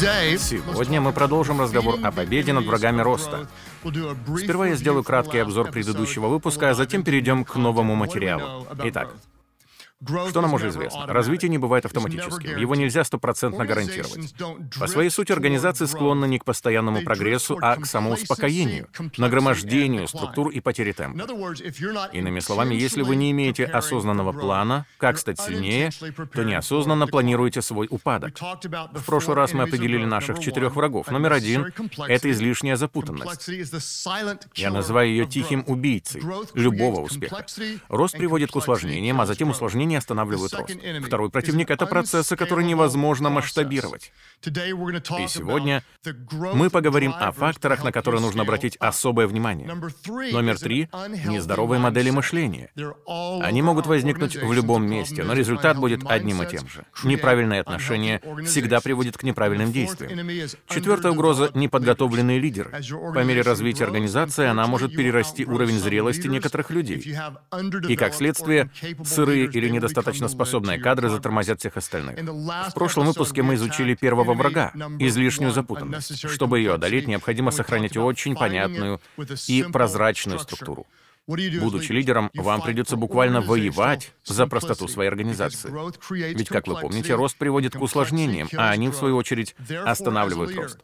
Сегодня мы продолжим разговор о победе над врагами роста. Сперва я сделаю краткий обзор предыдущего выпуска, а затем перейдем к новому материалу. Итак, что нам уже известно? Развитие не бывает автоматическим. Его нельзя стопроцентно гарантировать. По своей сути, организации склонны не к постоянному прогрессу, а к самоуспокоению, нагромождению структур и потере темпа. Иными словами, если вы не имеете осознанного плана, как стать сильнее, то неосознанно планируете свой упадок. В прошлый раз мы определили наших четырех врагов. Номер один — это излишняя запутанность. Я называю ее тихим убийцей любого успеха. Рост приводит к усложнениям, а затем усложнения не останавливают рост. Второй противник — это процессы, которые невозможно масштабировать. И сегодня мы поговорим о факторах, на которые нужно обратить особое внимание. Номер три — нездоровые модели мышления. Они могут возникнуть в любом месте, но результат будет одним и тем же. Неправильное отношение всегда приводит к неправильным действиям. Четвертая угроза — неподготовленные лидеры. По мере развития организации она может перерасти уровень зрелости некоторых людей. И, как следствие, сырые или недостаточно недостаточно способные кадры затормозят всех остальных. В прошлом выпуске мы изучили первого врага — излишнюю запутанность. Чтобы ее одолеть, необходимо сохранять очень понятную и прозрачную структуру. Будучи лидером, вам придется буквально воевать за простоту своей организации. Ведь, как вы помните, рост приводит к усложнениям, а они, в свою очередь, останавливают рост.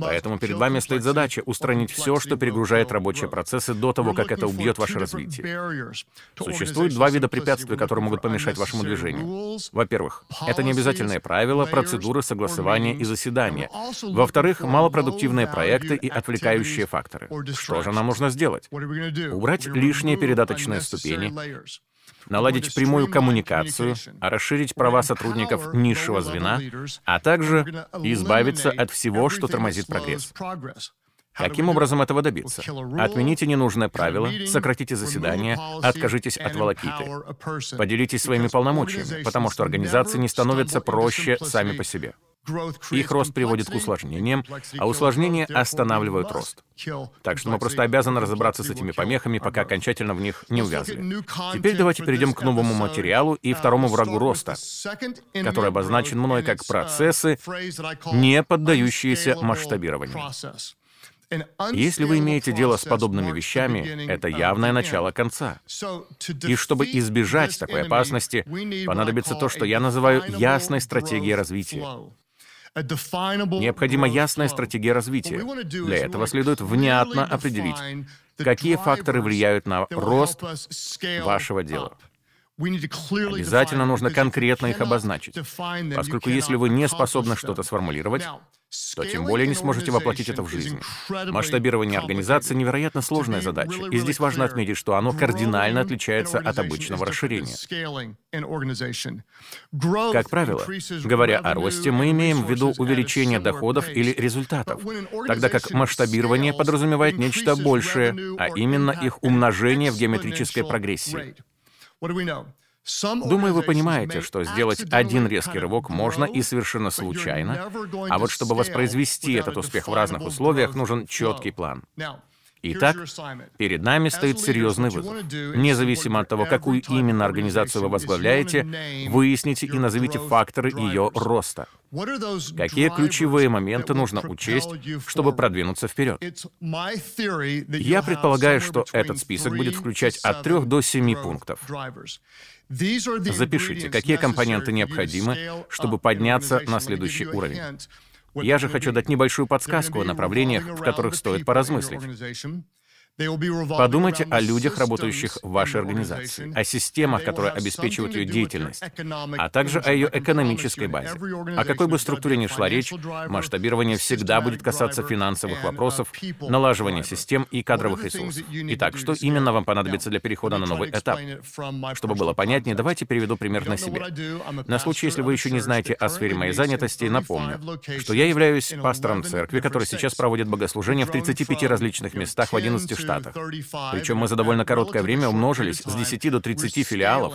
Поэтому перед вами стоит задача устранить все, что перегружает рабочие процессы до того, как это убьет ваше развитие. Существует два вида препятствий, которые могут помешать вашему движению. Во-первых, это необязательные правила, процедуры, согласования и заседания. Во-вторых, малопродуктивные проекты и отвлекающие факторы. Что же нам нужно сделать? Убрать лишние передаточные ступени, наладить прямую коммуникацию, расширить права сотрудников низшего звена, а также избавиться от всего, что тормозит прогресс. Каким образом этого добиться? Отмените ненужное правило, сократите заседание, откажитесь от волокиты. Поделитесь своими полномочиями, потому что организации не становятся проще сами по себе. Их рост приводит к усложнениям, а усложнения останавливают рост. Так что мы просто обязаны разобраться с этими помехами, пока окончательно в них не увязли. Теперь давайте перейдем к новому материалу и второму врагу роста, который обозначен мной как процессы, не поддающиеся масштабированию. Если вы имеете дело с подобными вещами, это явное начало конца. И чтобы избежать такой опасности, понадобится то, что я называю ясной стратегией развития. Необходима ясная стратегия развития. Для этого следует внятно определить, какие факторы влияют на рост вашего дела. Обязательно нужно конкретно их обозначить, поскольку если вы не способны что-то сформулировать, то тем более не сможете воплотить это в жизнь. Масштабирование организации — невероятно сложная задача, и здесь важно отметить, что оно кардинально отличается от обычного расширения. Как правило, говоря о росте, мы имеем в виду увеличение доходов или результатов, тогда как масштабирование подразумевает нечто большее, а именно их умножение в геометрической прогрессии. Думаю, вы понимаете, что сделать один резкий рывок можно и совершенно случайно, а вот чтобы воспроизвести этот успех в разных условиях, нужен четкий план. Итак, перед нами стоит серьезный вызов. Независимо от того, какую именно организацию вы возглавляете, выясните и назовите факторы ее роста. Какие ключевые моменты нужно учесть, чтобы продвинуться вперед? Я предполагаю, что этот список будет включать от трех до семи пунктов. Запишите, какие компоненты необходимы, чтобы подняться на следующий уровень. Я же хочу дать небольшую подсказку о направлениях, в которых стоит поразмыслить. Подумайте о людях, работающих в вашей организации, о системах, которые обеспечивают ее деятельность, а также о ее экономической базе. О какой бы структуре ни шла речь, масштабирование всегда будет касаться финансовых вопросов, налаживания систем и кадровых ресурсов. Итак, что именно вам понадобится для перехода на новый этап? Чтобы было понятнее, давайте переведу пример на себе. На случай, если вы еще не знаете о сфере моей занятости, напомню, что я являюсь пастором церкви, которая сейчас проводит богослужения в 35 различных местах в 11 штатах Штатах. Причем мы за довольно короткое время умножились с 10 до 30 филиалов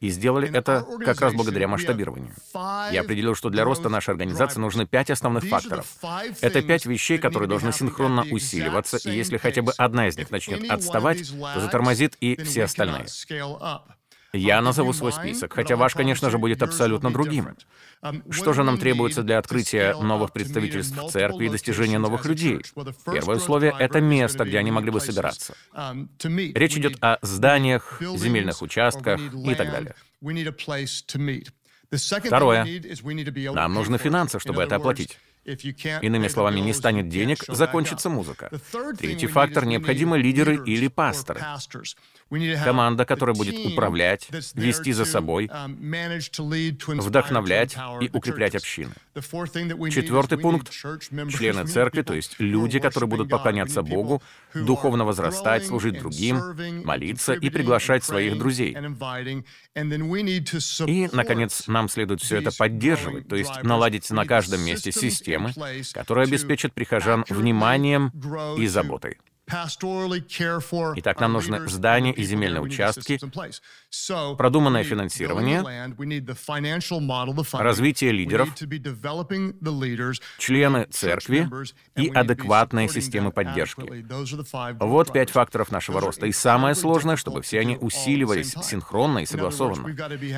и сделали это как раз благодаря масштабированию. Я определил, что для роста нашей организации нужны пять основных факторов. Это пять вещей, которые должны синхронно усиливаться, и если хотя бы одна из них начнет отставать, то затормозит и все остальные. Я назову свой список, хотя ваш, конечно же, будет абсолютно другим. Что же нам требуется для открытия новых представительств в церкви и достижения новых людей? Первое условие — это место, где они могли бы собираться. Речь идет о зданиях, земельных участках и так далее. Второе. Нам нужны финансы, чтобы это оплатить. Иными словами, не станет денег, закончится музыка. Третий фактор — необходимы лидеры или пасторы. Команда, которая будет управлять, вести за собой, um, вдохновлять и укреплять общины. Четвертый пункт — члены церкви, то есть люди, которые будут поклоняться Богу, духовно возрастать, служить другим, молиться и приглашать своих друзей. И, наконец, нам следует все это поддерживать, то есть наладить на каждом месте системы, которые обеспечат прихожан вниманием и заботой. Итак, нам нужны здания и земельные участки, продуманное финансирование, развитие лидеров, члены церкви и адекватные системы поддержки. Вот пять факторов нашего роста. И самое сложное, чтобы все они усиливались синхронно и согласованно.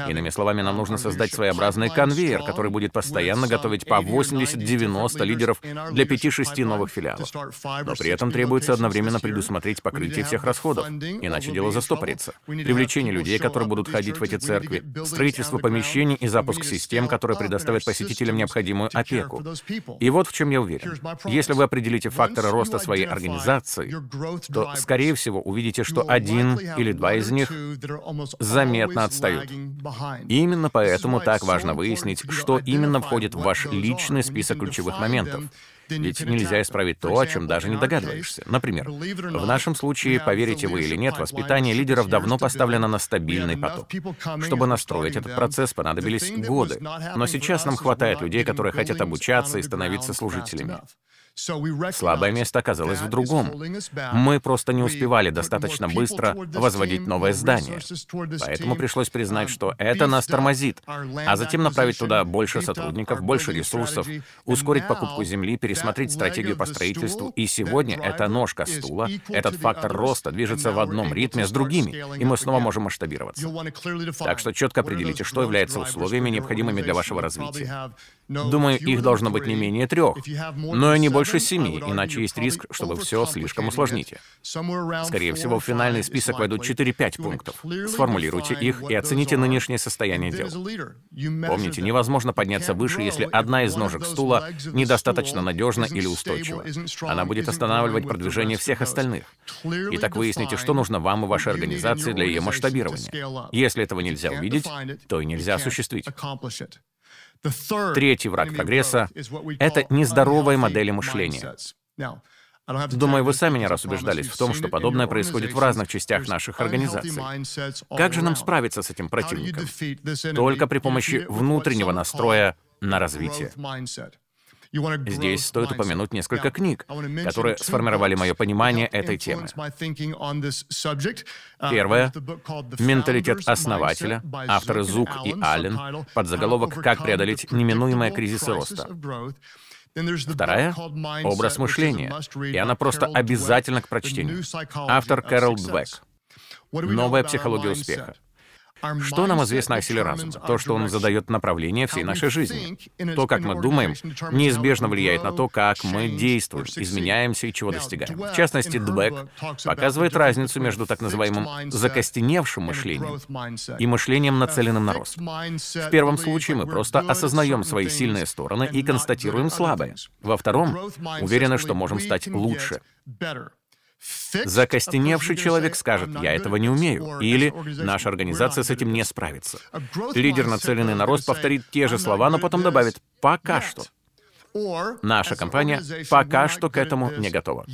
Иными словами, нам нужно создать своеобразный конвейер, который будет постоянно готовить по 80-90 лидеров для 5-6 новых филиалов. Но при этом требуется одновременно одновременно предусмотреть покрытие всех расходов, иначе дело застопорится. Привлечение людей, которые будут ходить в эти церкви, строительство помещений и запуск систем, которые предоставят посетителям необходимую опеку. И вот в чем я уверен. Если вы определите факторы роста своей организации, то, скорее всего, увидите, что один или два из них заметно отстают. И именно поэтому так важно выяснить, что именно входит в ваш личный список ключевых моментов. Ведь нельзя исправить то, о чем даже не догадываешься. Например, в нашем случае, поверите вы или нет, воспитание лидеров давно поставлено на стабильный поток. Чтобы настроить этот процесс, понадобились годы. Но сейчас нам хватает людей, которые хотят обучаться и становиться служителями. Слабое место оказалось в другом. Мы просто не успевали достаточно быстро возводить новое здание. Поэтому пришлось признать, что это нас тормозит, а затем направить туда больше сотрудников, больше ресурсов, ускорить покупку земли, пересмотреть стратегию по строительству. И сегодня эта ножка стула, этот фактор роста движется в одном ритме с другими, и мы снова можем масштабироваться. Так что четко определите, что является условиями, необходимыми для вашего развития. Думаю, их должно быть не менее трех, но и не больше семи, иначе есть риск, что вы все слишком усложните. Скорее всего, в финальный список войдут 4-5 пунктов. Сформулируйте их и оцените нынешнее состояние дел. Помните, невозможно подняться выше, если одна из ножек стула недостаточно надежна или устойчива. Она будет останавливать продвижение всех остальных. Итак, выясните, что нужно вам и вашей организации для ее масштабирования. Если этого нельзя увидеть, то и нельзя осуществить. Третий враг прогресса — это нездоровые модели мышления. Думаю, вы сами не раз убеждались в том, что подобное происходит в разных частях наших организаций. Как же нам справиться с этим противником? Только при помощи внутреннего настроя на развитие. Здесь стоит упомянуть несколько книг, которые сформировали мое понимание этой темы. Первое — «Менталитет основателя», авторы Зук и Аллен, под заголовок «Как преодолеть неминуемые кризисы роста». Вторая — «Образ мышления», и она просто обязательно к прочтению. Автор Кэрол Двек. «Новая психология успеха». Что нам известно о силе разума? То, что он задает направление всей нашей жизни. То, как мы думаем, неизбежно влияет на то, как мы действуем, изменяемся и чего достигаем. В частности, Двек показывает разницу между так называемым закостеневшим мышлением и мышлением, нацеленным на рост. В первом случае мы просто осознаем свои сильные стороны и констатируем слабые. Во втором, уверены, что можем стать лучше. Закостеневший человек скажет, я этого не умею, или наша организация с этим не справится. Лидер, нацеленный на рост, повторит те же слова, но потом добавит «пока что». Наша компания пока что к этому не готова.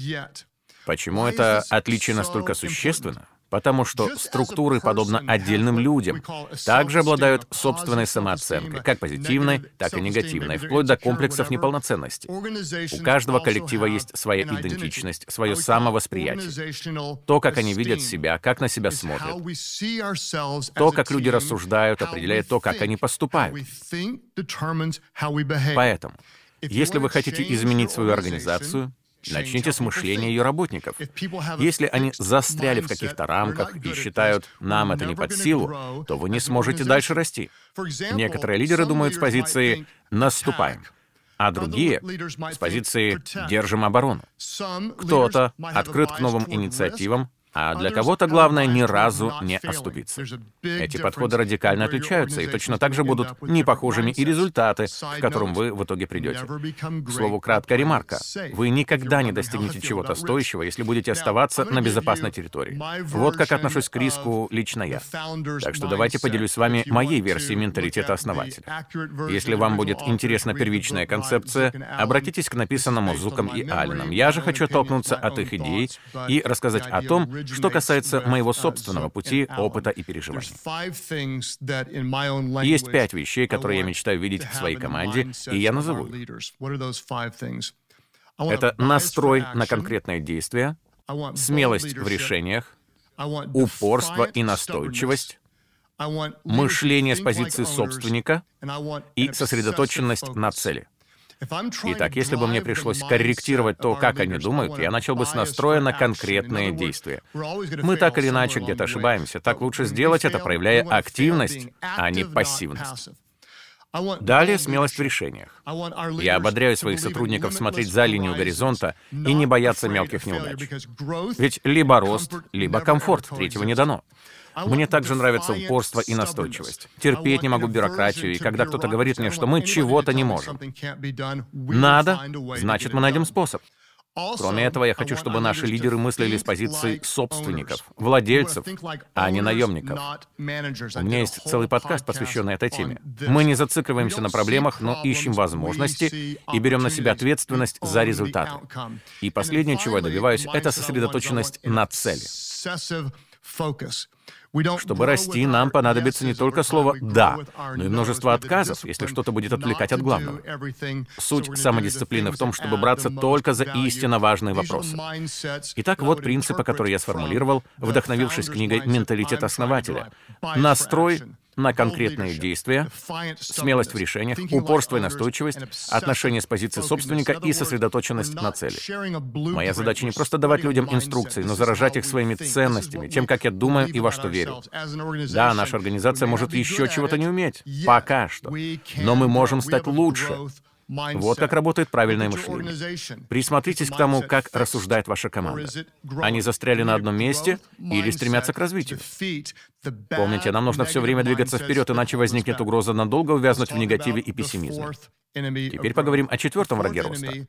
Почему это отличие настолько существенно? Потому что структуры, подобно отдельным людям, также обладают собственной самооценкой, как позитивной, так и негативной, вплоть до комплексов неполноценности. У каждого коллектива есть своя идентичность, свое самовосприятие. То, как они видят себя, как на себя смотрят. То, как люди рассуждают, определяет то, как они поступают. Поэтому, если вы хотите изменить свою организацию, Начните с мышления ее работников. Если они застряли в каких-то рамках и считают, нам это не под силу, то вы не сможете дальше расти. Некоторые лидеры думают с позиции «наступаем», а другие — с позиции «держим оборону». Кто-то открыт к новым инициативам, а для кого-то главное ни разу не оступиться. Эти подходы радикально отличаются, и точно так же будут непохожими и результаты, к которым вы в итоге придете. К слову, краткая ремарка. Вы никогда не достигнете чего-то стоящего, если будете оставаться на безопасной территории. Вот как отношусь к риску лично я. Так что давайте поделюсь с вами моей версией менталитета основателя. Если вам будет интересна первичная концепция, обратитесь к написанному Зуком и Алленом. Я же хочу оттолкнуться от их идей и рассказать о том, что касается моего собственного пути, опыта и переживаний. Есть пять вещей, которые я мечтаю видеть в своей команде, и я назову их. Это настрой на конкретное действие, смелость в решениях, упорство и настойчивость, мышление с позиции собственника и сосредоточенность на цели. Итак, если бы мне пришлось корректировать то, как они думают, я начал бы с настроя на конкретные действия. Мы так или иначе где-то ошибаемся. Так лучше сделать это, проявляя активность, а не пассивность. Далее смелость в решениях. Я ободряю своих сотрудников смотреть за линию горизонта и не бояться мелких неудач. Ведь либо рост, либо комфорт, третьего не дано. Мне также нравится упорство и настойчивость. Терпеть не могу бюрократию, и когда кто-то говорит мне, что мы чего-то не можем. Надо, значит, мы найдем способ. Кроме этого, я хочу, чтобы наши лидеры мыслили с позиции собственников, владельцев, а не наемников. У меня есть целый подкаст, посвященный этой теме. Мы не зацикливаемся на проблемах, но ищем возможности и берем на себя ответственность за результаты. И последнее, чего я добиваюсь, это сосредоточенность на цели. Чтобы расти, нам понадобится не только слово «да», но и множество отказов, если что-то будет отвлекать от главного. Суть самодисциплины в том, чтобы браться только за истинно важные вопросы. Итак, вот принципы, которые я сформулировал, вдохновившись книгой «Менталитет основателя». Настрой на конкретные действия, смелость в решениях, упорство и настойчивость, отношение с позиции собственника и сосредоточенность на цели. Моя задача не просто давать людям инструкции, но заражать их своими ценностями, тем, как я думаю и во что верю. Да, наша организация может еще чего-то не уметь, пока что, но мы можем стать лучше, вот как работает правильное мышление. Присмотритесь к тому, как рассуждает ваша команда. Они застряли на одном месте или стремятся к развитию. Помните, нам нужно все время двигаться вперед, иначе возникнет угроза надолго увязнуть в негативе и пессимизме. Теперь поговорим о четвертом враге роста.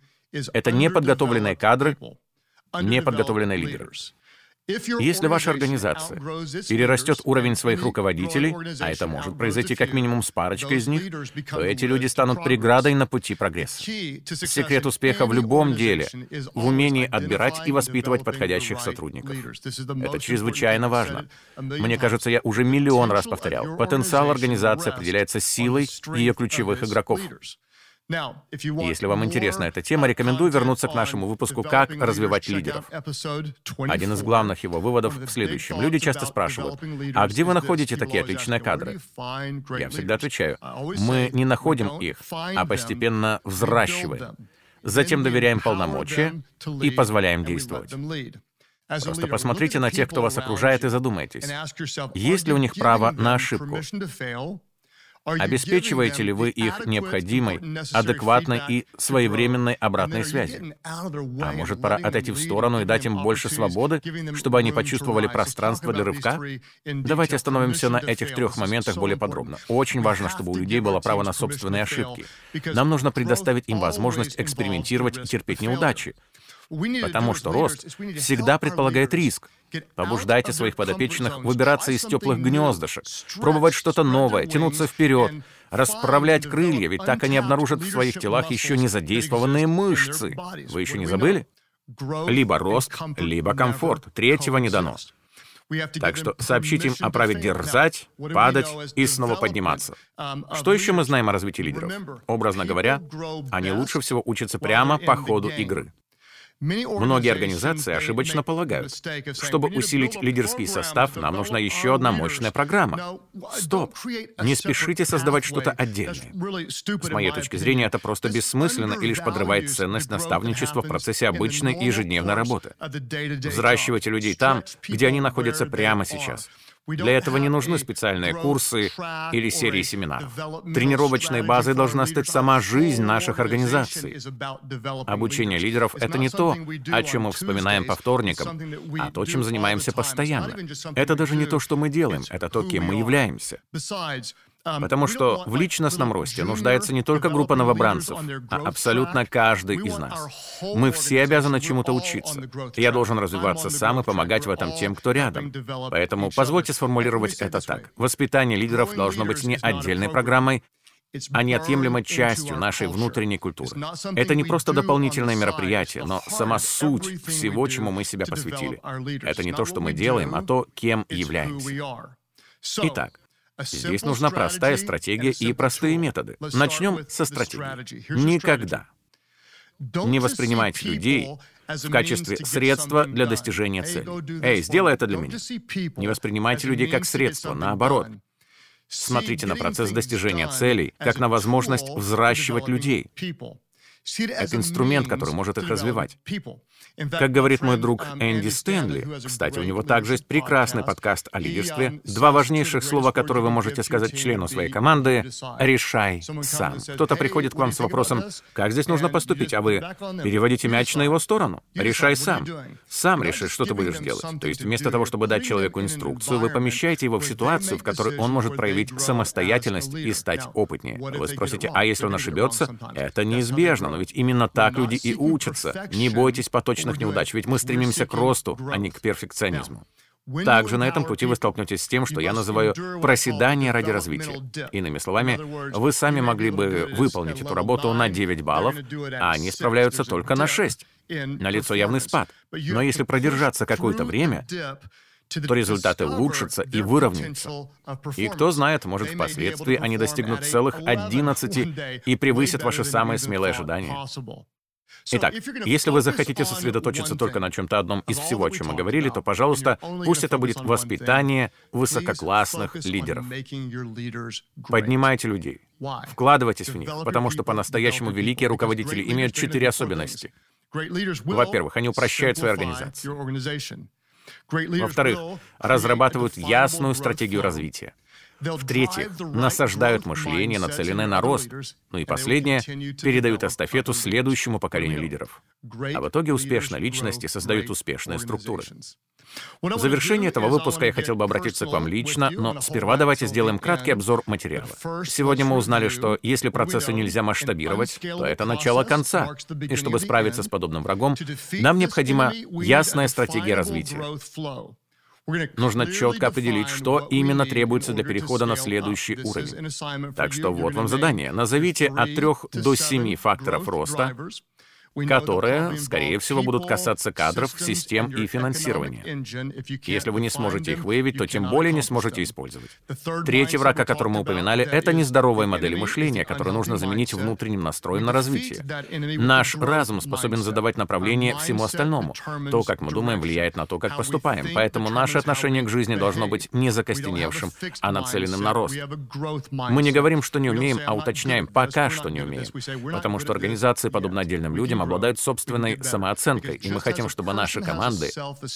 Это неподготовленные кадры, неподготовленные лидеры. Если ваша организация перерастет уровень своих руководителей, а это может произойти как минимум с парочкой из них, то эти люди станут преградой на пути прогресса. Секрет успеха в любом деле в умении отбирать и воспитывать подходящих сотрудников. Это чрезвычайно важно. Мне кажется, я уже миллион раз повторял. Потенциал организации определяется силой ее ключевых игроков. Если вам интересна эта тема, рекомендую вернуться к нашему выпуску «Как развивать лидеров». Один из главных его выводов в следующем. Люди часто спрашивают, а где вы находите такие отличные кадры? Я всегда отвечаю, мы не находим их, а постепенно взращиваем. Затем доверяем полномочия и позволяем действовать. Просто посмотрите на тех, кто вас окружает, и задумайтесь, есть ли у них право на ошибку? Обеспечиваете ли вы их необходимой, адекватной и своевременной обратной связи? А может, пора отойти в сторону и дать им больше свободы, чтобы они почувствовали пространство для рывка? Давайте остановимся на этих трех моментах более подробно. Очень важно, чтобы у людей было право на собственные ошибки. Нам нужно предоставить им возможность экспериментировать и терпеть неудачи. Потому что рост всегда предполагает риск. Побуждайте своих подопечных выбираться из теплых гнездышек, пробовать что-то новое, тянуться вперед, расправлять крылья, ведь так они обнаружат в своих телах еще не задействованные мышцы. Вы еще не забыли? Либо рост, либо комфорт. Третьего не дано. Так что сообщите им о праве дерзать, падать и снова подниматься. Что еще мы знаем о развитии лидеров? Образно говоря, они лучше всего учатся прямо по ходу игры. Многие организации ошибочно полагают, чтобы усилить лидерский состав, нам нужна еще одна мощная программа. Стоп! Не спешите создавать что-то отдельное. С моей точки зрения, это просто бессмысленно и лишь подрывает ценность наставничества в процессе обычной и ежедневной работы. Взращивайте людей там, где они находятся прямо сейчас. Для этого не нужны специальные курсы или серии семинаров. Тренировочной базой должна стать сама жизнь наших организаций. Обучение лидеров — это не то, о чем мы вспоминаем по вторникам, а то, чем занимаемся постоянно. Это даже не то, что мы делаем, это то, кем мы являемся. Потому что в личностном росте нуждается не только группа новобранцев, а абсолютно каждый из нас. Мы все обязаны чему-то учиться. Я должен развиваться сам и помогать в этом тем, кто рядом. Поэтому позвольте сформулировать это так. Воспитание лидеров должно быть не отдельной программой, а неотъемлемой частью нашей внутренней культуры. Это не просто дополнительное мероприятие, но сама суть всего, чему мы себя посвятили. Это не то, что мы делаем, а то, кем являемся. Итак, Здесь нужна простая стратегия и простые методы. Начнем со стратегии. Никогда не воспринимайте людей в качестве средства для достижения цели. Эй, сделай это для меня. Не воспринимайте людей как средство, наоборот. Смотрите на процесс достижения целей, как на возможность взращивать людей. Это инструмент, который может их развивать. Как говорит мой друг Энди Стэнли, кстати, у него также есть прекрасный подкаст о лидерстве. Два важнейших слова, которые вы можете сказать члену своей команды — «решай сам». Кто-то приходит к вам с вопросом, как здесь нужно поступить, а вы переводите мяч на его сторону. «Решай сам». Сам решишь, что ты будешь делать. То есть вместо того, чтобы дать человеку инструкцию, вы помещаете его в ситуацию, в которой он может проявить самостоятельность и стать опытнее. Вы спросите, а если он ошибется? Это неизбежно, но ведь именно так люди и учатся. Не бойтесь поточных неудач, ведь мы стремимся к росту, а не к перфекционизму. Также на этом пути вы столкнетесь с тем, что я называю проседание ради развития. Иными словами, вы сами могли бы выполнить эту работу на 9 баллов, а они справляются только на 6. На лицо явный спад. Но если продержаться какое-то время, то результаты улучшатся и выровняются. И кто знает, может, впоследствии они достигнут целых 11 и превысят ваши самые смелые ожидания. Итак, если вы захотите сосредоточиться только на чем-то одном из всего, о чем мы говорили, то, пожалуйста, пусть это будет воспитание высококлассных лидеров. Поднимайте людей, вкладывайтесь в них, потому что по-настоящему великие руководители имеют четыре особенности. Во-первых, они упрощают свои организации. Во-вторых, разрабатывают ясную стратегию развития. В-третьих, насаждают мышление, нацеленное на рост. Ну и последнее, передают эстафету следующему поколению лидеров. А в итоге успешно личности создают успешные структуры. В завершении этого выпуска я хотел бы обратиться к вам лично, но сперва давайте сделаем краткий обзор материала. Сегодня мы узнали, что если процессы нельзя масштабировать, то это начало конца. И чтобы справиться с подобным врагом, нам необходима ясная стратегия развития. Нужно четко определить, что именно требуется для перехода на следующий уровень. Так что вот вам задание. Назовите от трех до семи факторов роста, которые, скорее всего, будут касаться кадров, систем и финансирования. Если вы не сможете их выявить, то тем более не сможете использовать. Третий враг, о котором мы упоминали, это нездоровая модель мышления, которую нужно заменить внутренним настроем на развитие. Наш разум способен задавать направление всему остальному. То, как мы думаем, влияет на то, как поступаем. Поэтому наше отношение к жизни должно быть не закостеневшим, а нацеленным на рост. Мы не говорим, что не умеем, а уточняем, пока что не умеем. Потому что организации, подобно отдельным людям, обладают собственной самооценкой, и мы хотим, чтобы наши команды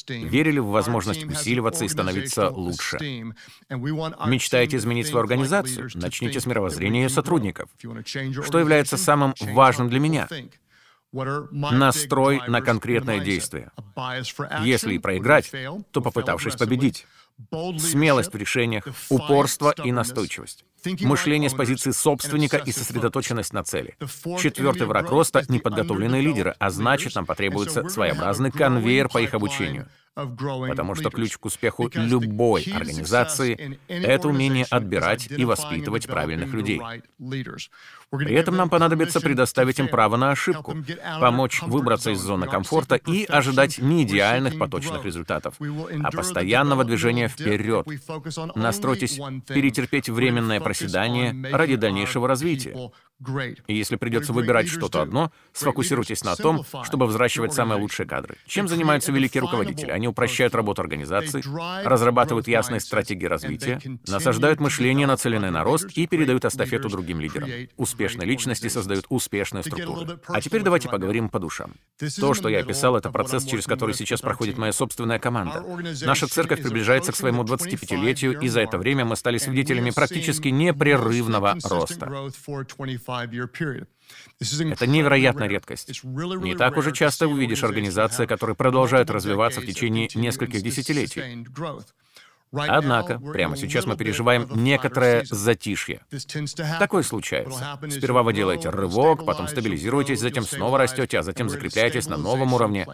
верили в возможность усиливаться и становиться лучше. Мечтаете изменить свою организацию? Начните с мировоззрения ее сотрудников. Что является самым важным для меня? Настрой на конкретное действие. Если и проиграть, то попытавшись победить. Смелость в решениях, упорство и настойчивость. Мышление с позиции собственника и сосредоточенность на цели. Четвертый враг роста — неподготовленные лидеры, а значит, нам потребуется своеобразный конвейер по их обучению. Потому что ключ к успеху любой организации — это умение отбирать и воспитывать правильных людей. При этом нам понадобится предоставить им право на ошибку, помочь выбраться из зоны комфорта и ожидать не идеальных поточных результатов, а постоянного движения вперед. Настройтесь перетерпеть временное проседание ради дальнейшего развития. И если придется выбирать что-то одно, сфокусируйтесь на том, чтобы взращивать самые лучшие кадры. Чем занимаются великие руководители? Они упрощают работу организаций, разрабатывают ясные стратегии развития, насаждают мышление, нацеленное на рост, и передают эстафету другим лидерам. Успешные личности создают успешную структуру. А теперь давайте поговорим по душам. То, что я описал, это процесс, через который сейчас проходит моя собственная команда. Наша церковь приближается к своему 25-летию, и за это время мы стали свидетелями практически непрерывного роста. Это невероятная редкость. Не так уже часто увидишь организации, которые продолжают развиваться в течение нескольких десятилетий. Однако, прямо сейчас мы переживаем некоторое затишье. Такое случается. Сперва вы делаете рывок, потом стабилизируетесь, затем снова растете, а затем закрепляетесь на новом уровне.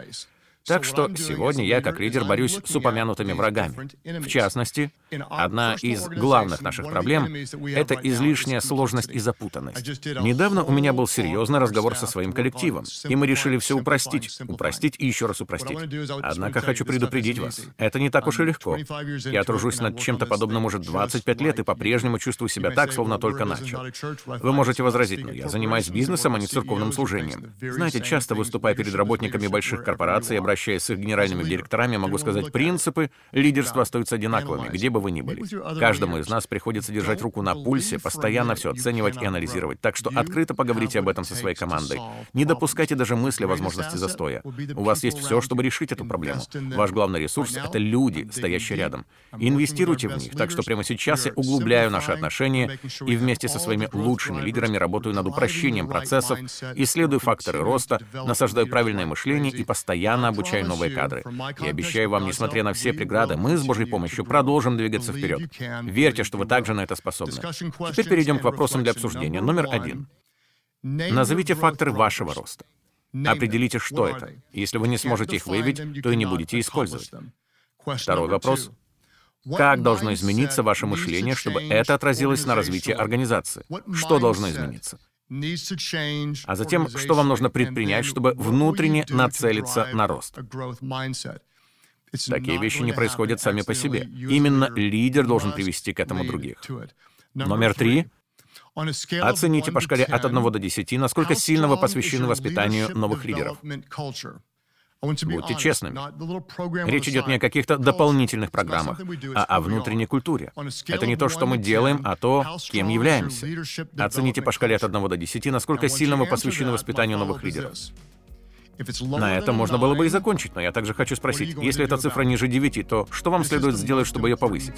Так что сегодня я, как лидер, борюсь с упомянутыми врагами. В частности, одна из главных наших проблем — это излишняя сложность и запутанность. Недавно у меня был серьезный разговор со своим коллективом, и мы решили все упростить, упростить и еще раз упростить. Однако хочу предупредить вас, это не так уж и легко. Я тружусь над чем-то подобным уже 25 лет и по-прежнему чувствую себя так, словно только начал. Вы можете возразить, но я занимаюсь бизнесом, а не церковным служением. Знаете, часто выступая перед работниками больших корпораций, обращаясь с их генеральными директорами, могу сказать, принципы лидерства остаются одинаковыми, где бы вы ни были. Каждому из нас приходится держать руку на пульсе, постоянно все оценивать и анализировать. Так что открыто поговорите об этом со своей командой. Не допускайте даже мысли о возможности застоя. У вас есть все, чтобы решить эту проблему. Ваш главный ресурс — это люди, стоящие рядом. Инвестируйте в них. Так что прямо сейчас я углубляю наши отношения и вместе со своими лучшими лидерами работаю над упрощением процессов, исследую факторы роста, насаждаю правильное мышление и постоянно обучаю обучаю новые кадры. И обещаю вам, несмотря на все преграды, мы с Божьей помощью продолжим двигаться вперед. Верьте, что вы также на это способны. Теперь перейдем к вопросам для обсуждения. Номер один. Назовите факторы вашего роста. Определите, что это. Если вы не сможете их выявить, то и не будете использовать. Второй вопрос. Как должно измениться ваше мышление, чтобы это отразилось на развитии организации? Что должно измениться? А затем, что вам нужно предпринять, чтобы внутренне нацелиться на рост. Такие вещи не происходят сами по себе. Именно лидер должен привести к этому других. Номер три. Оцените по шкале от 1 до 10, насколько сильно вы посвящены воспитанию новых лидеров. Будьте честными. Речь идет не о каких-то дополнительных программах, а о внутренней культуре. Это не то, что мы делаем, а то, кем являемся. Оцените по шкале от 1 до 10, насколько сильно мы посвящены воспитанию новых лидеров. На этом можно было бы и закончить, но я также хочу спросить, если эта цифра ниже 9, то что вам следует сделать, чтобы ее повысить?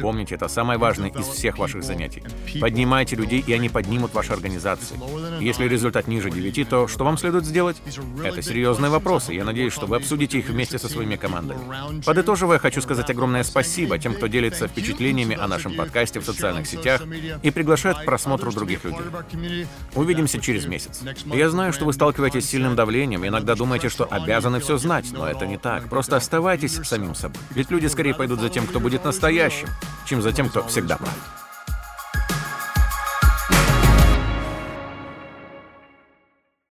Помните, это самое важное из всех ваших занятий. Поднимайте людей, и они поднимут ваши организации. Если результат ниже 9, то что вам следует сделать? Это серьезные вопросы, я надеюсь, что вы обсудите их вместе со своими командами. Подытоживая, хочу сказать огромное спасибо тем, кто делится впечатлениями о нашем подкасте в социальных сетях и приглашает к просмотру других людей. Увидимся через месяц. Я знаю, что вы сталкиваетесь с сильным давлением, иногда иногда думаете, что обязаны все знать, но это не так. Просто оставайтесь самим собой. Ведь люди скорее пойдут за тем, кто будет настоящим, чем за тем, кто всегда прав.